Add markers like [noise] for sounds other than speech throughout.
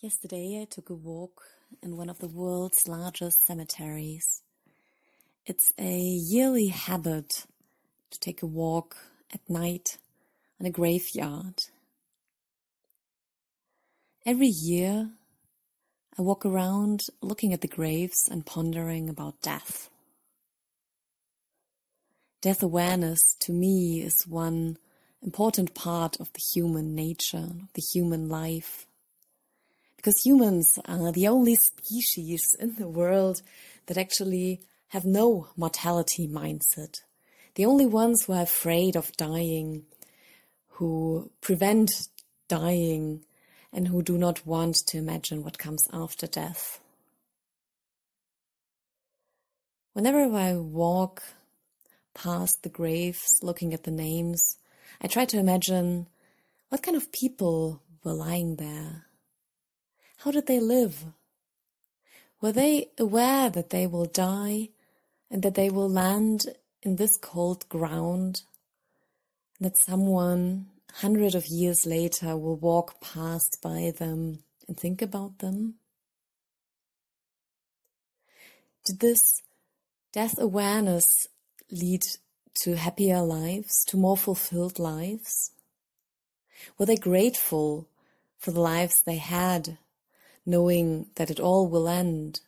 Yesterday, I took a walk in one of the world's largest cemeteries. It's a yearly habit to take a walk at night on a graveyard. Every year, I walk around looking at the graves and pondering about death. Death awareness to me is one important part of the human nature, of the human life because humans are the only species in the world that actually have no mortality mindset. The only ones who are afraid of dying, who prevent dying, and who do not want to imagine what comes after death. Whenever I walk past the graves, looking at the names, I try to imagine what kind of people were lying there how did they live? Were they aware that they will die and that they will land in this cold ground? And that someone hundred of years later will walk past by them and think about them? Did this death awareness lead to happier lives, to more fulfilled lives? Were they grateful for the lives they had knowing that it all will end,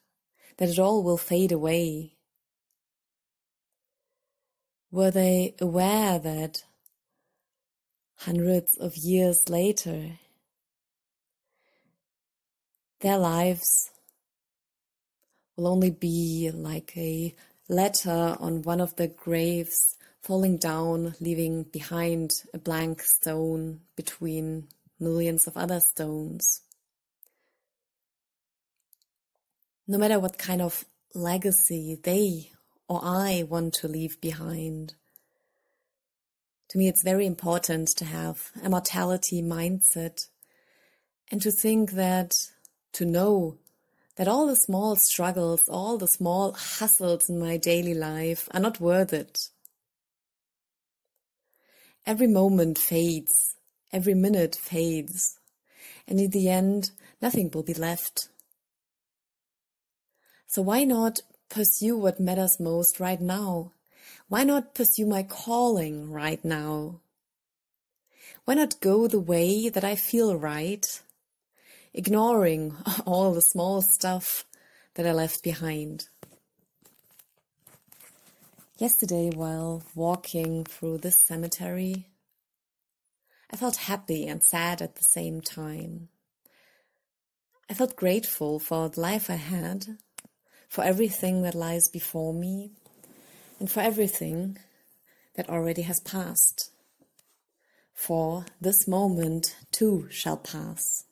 that it all will fade away? Were they aware that hundreds of years later, their lives will only be like a letter on one of the graves falling down, leaving behind a blank stone between millions of other stones? No matter what kind of legacy they or I want to leave behind. To me, it's very important to have a mortality mindset and to think that, to know that all the small struggles, all the small hustles in my daily life are not worth it. Every moment fades, every minute fades, and in the end, nothing will be left so why not pursue what matters most right now? Why not pursue my calling right now? Why not go the way that I feel right? Ignoring [laughs] all the small stuff that I left behind. Yesterday, while walking through this cemetery, I felt happy and sad at the same time. I felt grateful for the life I had for everything that lies before me, and for everything that already has passed. For this moment too shall pass.